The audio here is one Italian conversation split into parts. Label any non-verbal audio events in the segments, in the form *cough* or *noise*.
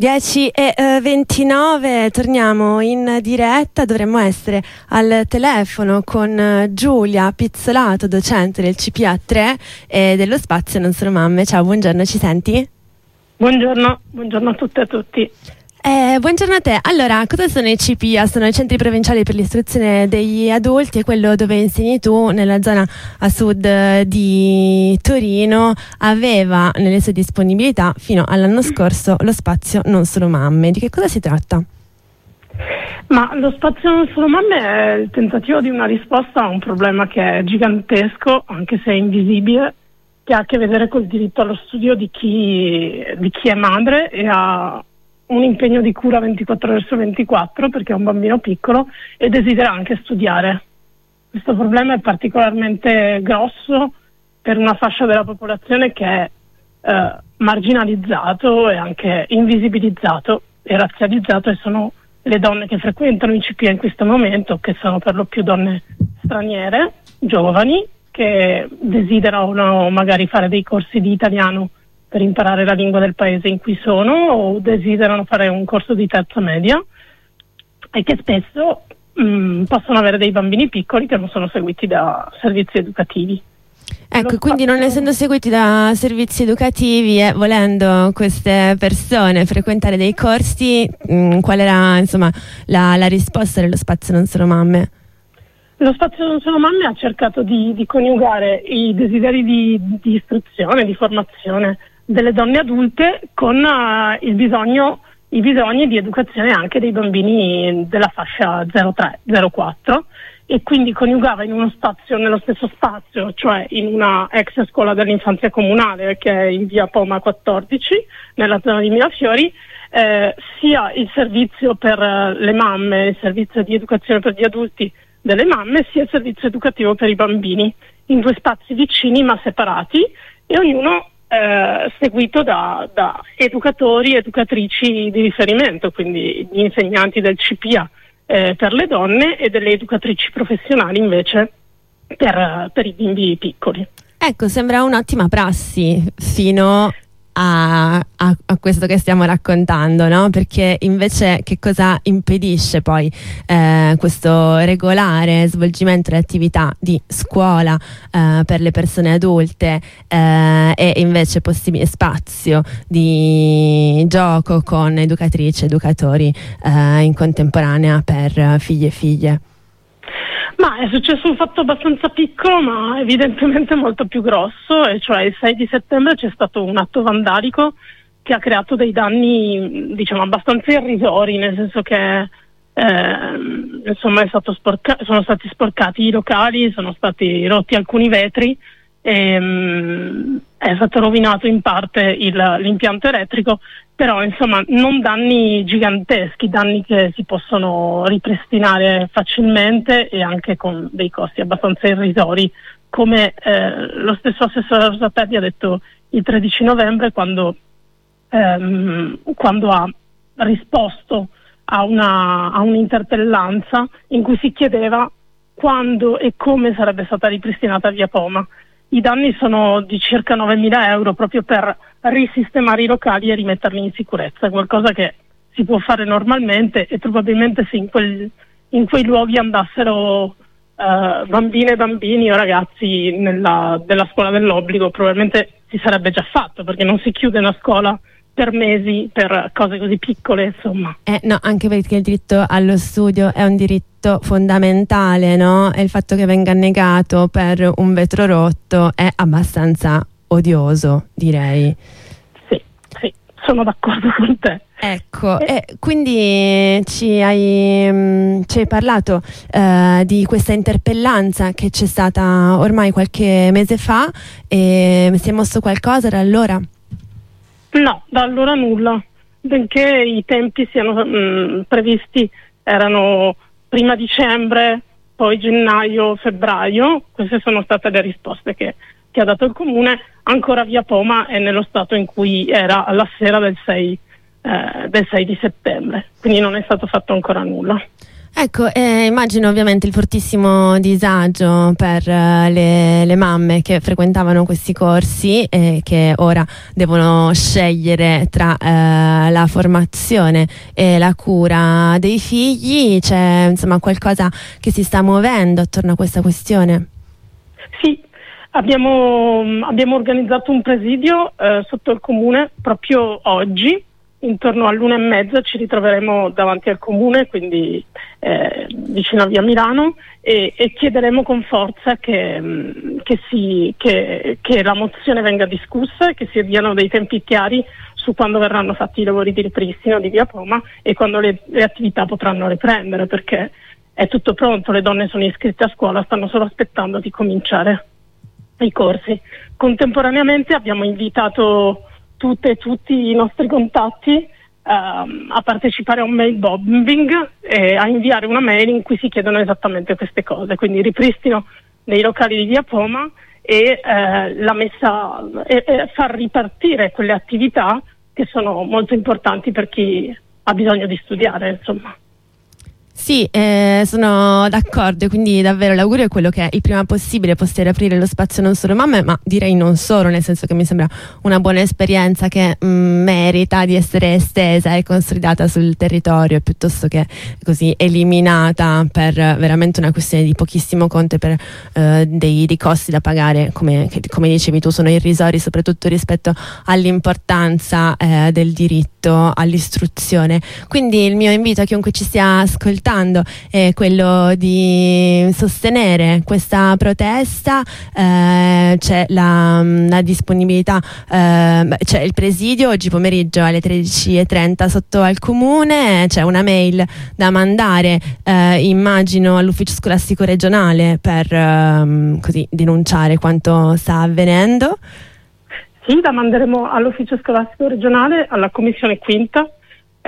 10 e eh, 29, torniamo in diretta, dovremmo essere al telefono con eh, Giulia Pizzolato, docente del CPA 3 e dello spazio Non Sono Mamme. Ciao, buongiorno, ci senti? Buongiorno, buongiorno a tutte e a tutti. Eh, buongiorno a te. Allora, cosa sono i CPIA? Sono i centri provinciali per l'istruzione degli adulti, è quello dove insegni tu nella zona a sud di Torino. Aveva nelle sue disponibilità fino all'anno scorso lo spazio Non Solo Mamme. Di che cosa si tratta? Ma lo spazio Non Solo Mamme è il tentativo di una risposta a un problema che è gigantesco, anche se è invisibile, che ha a che vedere col diritto allo studio di chi, di chi è madre e ha un impegno di cura 24 ore su 24 perché è un bambino piccolo e desidera anche studiare. Questo problema è particolarmente grosso per una fascia della popolazione che è eh, marginalizzato e anche invisibilizzato e razzializzato e sono le donne che frequentano i CPA in questo momento, che sono per lo più donne straniere, giovani, che desiderano magari fare dei corsi di italiano per imparare la lingua del paese in cui sono o desiderano fare un corso di terza media e che spesso mh, mm, possono avere dei bambini piccoli che non sono seguiti da servizi educativi. Ecco, quindi non essendo seguiti da servizi educativi e volendo queste persone frequentare dei corsi, mh, mm, qual era insomma, la, la risposta dello spazio Non Sono Mamme? Lo spazio Non Sono Mamme ha cercato di, di coniugare i desideri di, di istruzione, di formazione delle donne adulte con uh, bisogno, i bisogni di educazione anche dei bambini della fascia 03-04 e quindi coniugava in uno spazio, nello stesso spazio, cioè in una ex scuola dell'infanzia comunale che è in via Poma 14 nella zona di Mirafiori, eh, sia il servizio per le mamme, il servizio di educazione per gli adulti delle mamme, sia il servizio educativo per i bambini, in due spazi vicini ma separati e ognuno eh, seguito da, da, educatori e educatrici di riferimento, quindi gli insegnanti del CPA eh, per le donne e delle educatrici professionali invece per, per i bimbi piccoli. Ecco, sembra un'ottima prassi fino a, questo che stiamo raccontando, no? perché invece che cosa impedisce poi eh, questo regolare svolgimento delle attività di scuola eh, per le persone adulte eh, e invece possibile spazio di gioco con educatrici e educatori eh, in contemporanea per figli e figlie? Ma è successo un fatto abbastanza piccolo, ma evidentemente molto più grosso, e cioè il 6 di settembre c'è stato un atto vandalico che ha creato dei danni, diciamo, abbastanza irrisori, nel senso che eh, insomma sporca- sono stati sporcati i locali, sono stati rotti alcuni vetri, e, um, è stato rovinato in parte il, l'impianto elettrico però insomma non danni giganteschi, danni che si possono ripristinare facilmente e anche con dei costi abbastanza irrisori, come eh, lo stesso assessore Rosatelli ha detto il 13 novembre quando, ehm, quando ha risposto a, una, a un'interpellanza in cui si chiedeva quando e come sarebbe stata ripristinata via Poma. I danni sono di circa 9.000 euro proprio per risistemare i locali e rimetterli in sicurezza, qualcosa che si può fare normalmente e probabilmente se in, quel, in quei luoghi andassero uh, bambine bambini o ragazzi nella, della scuola dell'obbligo probabilmente si sarebbe già fatto perché non si chiude una scuola per mesi per cose così piccole, insomma. Eh, no, anche perché il diritto allo studio è un diritto fondamentale, no? E il fatto che venga negato per un vetro rotto è abbastanza odioso, direi. Sì, sì, sono d'accordo con te. Ecco, e quindi ci hai, mh, ci hai parlato uh, di questa interpellanza che c'è stata ormai qualche mese fa e si è mosso qualcosa da allora? No, da allora nulla, benché i tempi siano mh, previsti, erano prima dicembre, poi gennaio, febbraio, queste sono state le risposte che, che ha dato il comune, ancora via Poma è nello stato in cui era alla sera del 6, eh, del 6 di settembre, quindi non è stato fatto ancora nulla. Ecco, eh, immagino ovviamente il fortissimo disagio per uh, le, le, mamme che frequentavano questi corsi e che ora devono scegliere tra uh, la formazione e la cura dei figli. C'è insomma qualcosa che si sta muovendo attorno a questa questione? Sì, abbiamo, abbiamo organizzato un presidio uh, sotto il comune proprio oggi intorno all'una e mezza ci ritroveremo davanti al comune, quindi eh, vicino a via Milano, e, e chiederemo con forza che, mm, che, si, che, che, la mozione venga discussa e che si diano dei tempi chiari su quando verranno fatti i lavori di ripristino di via Poma e quando le, le attività potranno riprendere, perché è tutto pronto, le donne sono iscritte a scuola, stanno solo aspettando di cominciare i corsi. Contemporaneamente abbiamo invitato tutte e tutti i nostri contatti ehm, a partecipare a un mail bombing e a inviare una mail in cui si chiedono esattamente queste cose, quindi ripristino dei locali di via Poma e, eh, messa, e, e far ripartire quelle attività che sono molto importanti per chi ha bisogno di studiare. Insomma. Sì, eh, sono d'accordo, quindi davvero l'augurio è quello che il prima possibile possiate aprire lo spazio non solo mamme, ma direi non solo, nel senso che mi sembra una buona esperienza che mh, mm, merita di essere estesa e consolidata sul territorio piuttosto che così eliminata per veramente una questione di pochissimo conto per eh, dei, dei, costi da pagare, come, che, come, dicevi tu, sono irrisori soprattutto rispetto all'importanza eh, del diritto all'istruzione. Quindi il mio invito a chiunque ci stia ascoltando ascoltando è quello di sostenere questa protesta, eh, c'è la, la disponibilità, eh, c'è il presidio oggi pomeriggio alle 13.30 sotto al comune, c'è una mail da mandare eh, immagino all'ufficio scolastico regionale per ehm, così denunciare quanto sta avvenendo. Sì, la manderemo all'ufficio scolastico regionale, alla commissione quinta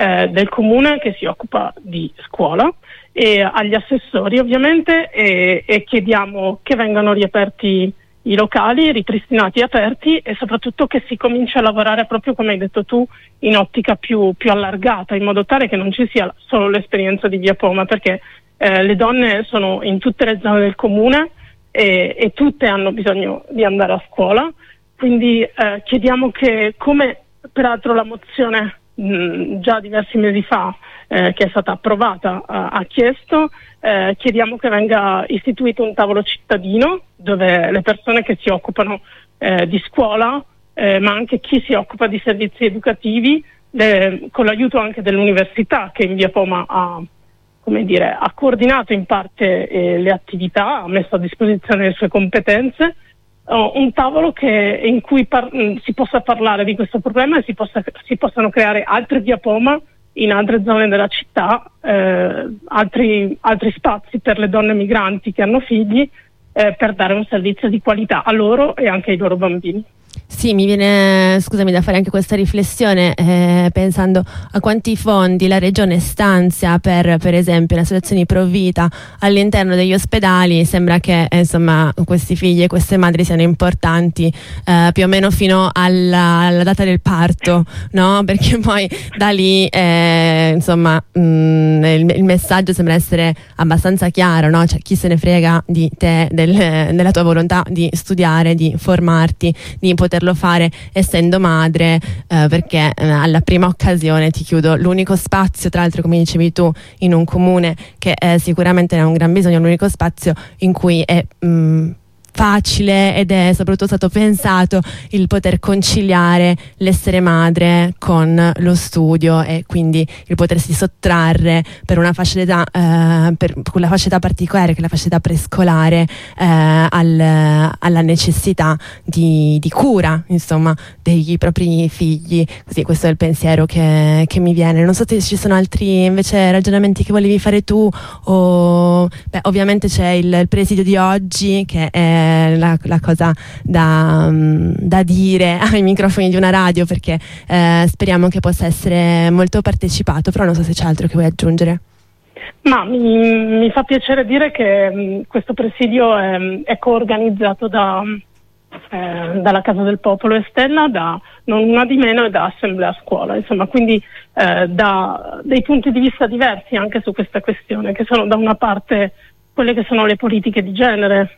eh, del comune che si occupa di scuola e agli assessori ovviamente e, e chiediamo che vengano riaperti i locali, ripristinati e aperti e soprattutto che si cominci a lavorare proprio come hai detto tu in ottica più, più allargata in modo tale che non ci sia solo l'esperienza di Via Poma perché eh, le donne sono in tutte le zone del comune e, e tutte hanno bisogno di andare a scuola. Quindi eh, chiediamo che come peraltro la mozione mh, già diversi mesi fa eh, che è stata approvata ha, ha chiesto, eh, chiediamo che venga istituito un tavolo cittadino dove le persone che si occupano eh, di scuola, eh, ma anche chi si occupa di servizi educativi, le, con l'aiuto anche dell'università che in via Poma ha, dire, ha coordinato in parte eh, le attività, ha messo a disposizione le sue competenze, Oh, un tavolo che, in cui par- mm, si possa parlare di questo problema e si, possa, si, possano creare altre via Poma in altre zone della città, eh, altri, altri, spazi per le donne migranti che hanno figli eh, per dare un servizio di qualità a loro e anche ai loro bambini. Sì, mi viene, scusami, da fare anche questa riflessione eh, pensando a quanti fondi la Regione stanzia per, per esempio, le associazioni pro vita all'interno degli ospedali. Sembra che eh, insomma, questi figli e queste madri siano importanti eh, più o meno fino alla, alla data del parto, no? *laughs* Perché poi da lì, eh, insomma, mh, mm, il, il, messaggio sembra essere abbastanza chiaro, no? Cioè, chi se ne frega di te, del, della tua volontà di studiare, di formarti, di poterlo fare essendo madre eh, perché eh, alla prima occasione ti chiudo l'unico spazio tra l'altro come dicevi tu in un comune che eh, sicuramente ne ha un gran bisogno l'unico spazio in cui è mh, mm, facile ed è soprattutto stato pensato il poter conciliare l'essere madre con lo studio e quindi il potersi sottrarre per una fascia d'età, eh, per quella fascia d'età particolare che è la fascia d'età prescolare eh, al, alla necessità di, di, cura insomma dei propri figli. Così questo è il pensiero che, che, mi viene. Non so se ci sono altri invece ragionamenti che volevi fare tu o beh, ovviamente c'è il, il presidio di oggi che è la, la cosa da, um, da, dire *laughs* ai microfoni di una radio perché eh, speriamo che possa essere molto partecipato, però non so se c'è altro che vuoi aggiungere. Ma mi, mi fa piacere dire che mh, questo presidio è, è coorganizzato da, eh, dalla Casa del Popolo e Stella da non una di meno e da Assemblea Scuola, insomma, quindi eh, da dei punti di vista diversi anche su questa questione, che sono da una parte quelle che sono le politiche di genere,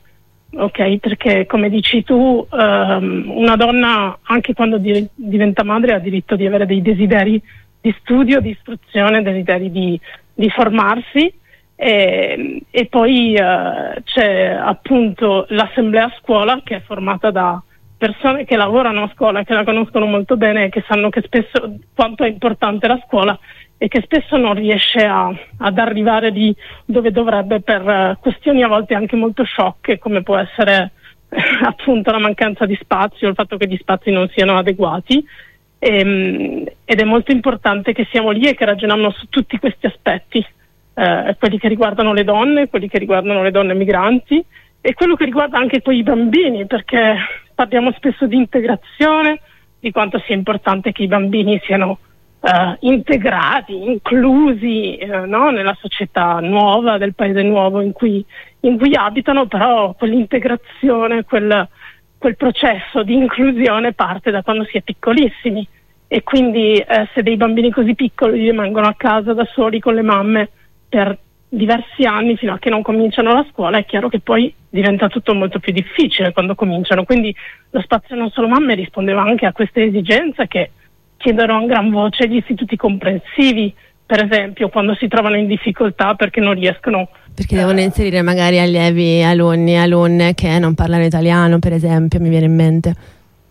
ok? Perché come dici tu, ehm, una donna anche quando di- diventa madre ha diritto di avere dei desideri di studio, di istruzione, desideri di, di formarsi e, e poi eh, c'è appunto l'assemblea scuola che è formata da persone che lavorano a scuola, che la conoscono molto bene e che sanno che spesso quanto è importante la scuola e che spesso non riesce a, ad arrivare di dove dovrebbe per uh, questioni a volte anche molto sciocche come può essere appunto la mancanza di spazio, il fatto che gli spazi non siano adeguati. E, ehm, ed è molto importante che siamo lì e che ragioniamo su tutti questi aspetti eh, quelli che riguardano le donne, quelli che riguardano le donne migranti e quello che riguarda anche poi i bambini, perché parliamo spesso di integrazione, di quanto sia importante che i bambini siano eh, integrati, inclusi eh, no? nella società nuova, del paese nuovo in cui, in cui abitano, però quell'integrazione, quel, quel processo di inclusione parte da quando si è piccolissimi e quindi eh, se dei bambini così piccoli rimangono a casa da soli con le mamme, per diversi anni fino a che non cominciano la scuola, è chiaro che poi diventa tutto molto più difficile quando cominciano. Quindi lo spazio non solo mamme rispondeva anche a queste esigenze che chiedono a gran voce gli istituti comprensivi, per esempio, quando si trovano in difficoltà perché non riescono. Perché devono eh, inserire magari allievi, alunni, alunne che non parlano italiano, per esempio, mi viene in mente.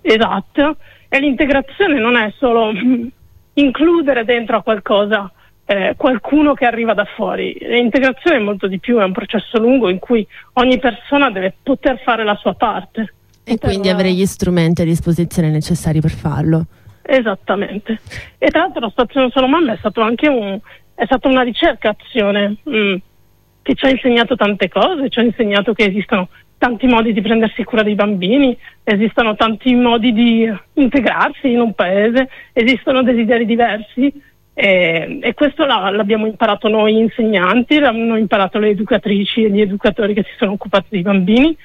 Esatto, e l'integrazione non è solo *laughs* includere dentro a qualcosa eh, qualcuno che arriva da fuori. L'integrazione è molto di più, è un processo lungo in cui ogni persona deve poter fare la sua parte. E quindi avere gli strumenti a disposizione necessari per farlo. Esattamente. E tra l'altro la stazione Solo Mamma è, stato anche un, è stata una ricercazione mm, che ci ha insegnato tante cose, ci ha insegnato che esistono tanti modi di prendersi cura dei bambini, esistono tanti modi di integrarsi in un paese, esistono desideri diversi e, e questo la, l'abbiamo imparato noi insegnanti, l'hanno imparato le educatrici e gli educatori che si sono occupati dei bambini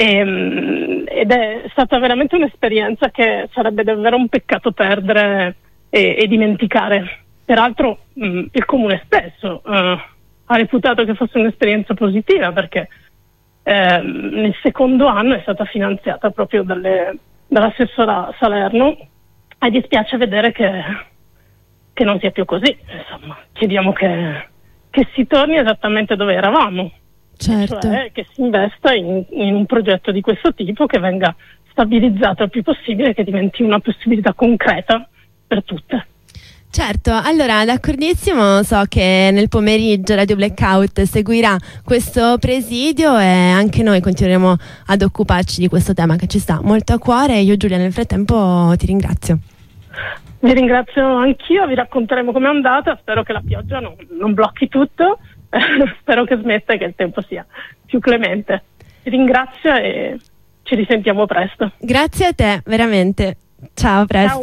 e, mm, ed è stata veramente un'esperienza che sarebbe davvero un peccato perdere e, e dimenticare. Peraltro mh, il comune stesso uh, ha reputato che fosse un'esperienza positiva perché eh, nel secondo anno è stata finanziata proprio dalle, dall'assessora Salerno e dispiace vedere che che non sia più così. Insomma, chiediamo che, che si torni esattamente dove eravamo. Certo. Cioè che si investa in, in, un progetto di questo tipo che venga stabilizzato il più possibile e che diventi una possibilità concreta per tutte. Certo, allora d'accordissimo, so che nel pomeriggio Radio Blackout seguirà questo presidio e anche noi continueremo ad occuparci di questo tema che ci sta molto a cuore. Io Giulia nel frattempo ti ringrazio. Vi ringrazio anch'io, vi racconteremo com'è andata, spero che la pioggia non, non blocchi tutto, *laughs* spero che smetta e che il tempo sia più clemente. Vi ringrazio e ci risentiamo presto. Grazie a te, veramente. Ciao, presto. Ciao.